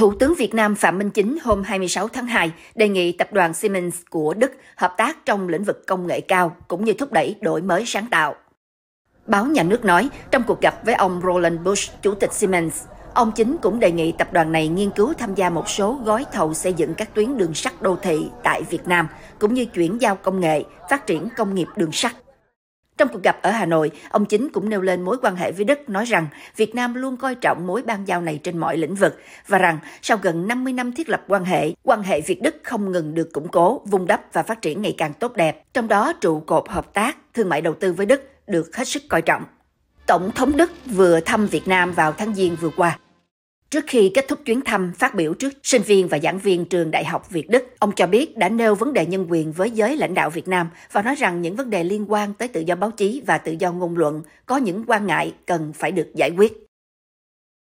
Thủ tướng Việt Nam Phạm Minh Chính hôm 26 tháng 2 đề nghị tập đoàn Siemens của Đức hợp tác trong lĩnh vực công nghệ cao cũng như thúc đẩy đổi mới sáng tạo. Báo nhà nước nói, trong cuộc gặp với ông Roland Bush, chủ tịch Siemens, ông Chính cũng đề nghị tập đoàn này nghiên cứu tham gia một số gói thầu xây dựng các tuyến đường sắt đô thị tại Việt Nam, cũng như chuyển giao công nghệ, phát triển công nghiệp đường sắt. Trong cuộc gặp ở Hà Nội, ông Chính cũng nêu lên mối quan hệ với Đức, nói rằng Việt Nam luôn coi trọng mối ban giao này trên mọi lĩnh vực và rằng sau gần 50 năm thiết lập quan hệ, quan hệ Việt-Đức không ngừng được củng cố, vun đắp và phát triển ngày càng tốt đẹp. Trong đó, trụ cột hợp tác, thương mại đầu tư với Đức được hết sức coi trọng. Tổng thống Đức vừa thăm Việt Nam vào tháng Giêng vừa qua. Trước khi kết thúc chuyến thăm phát biểu trước sinh viên và giảng viên trường Đại học Việt Đức, ông cho biết đã nêu vấn đề nhân quyền với giới lãnh đạo Việt Nam và nói rằng những vấn đề liên quan tới tự do báo chí và tự do ngôn luận có những quan ngại cần phải được giải quyết.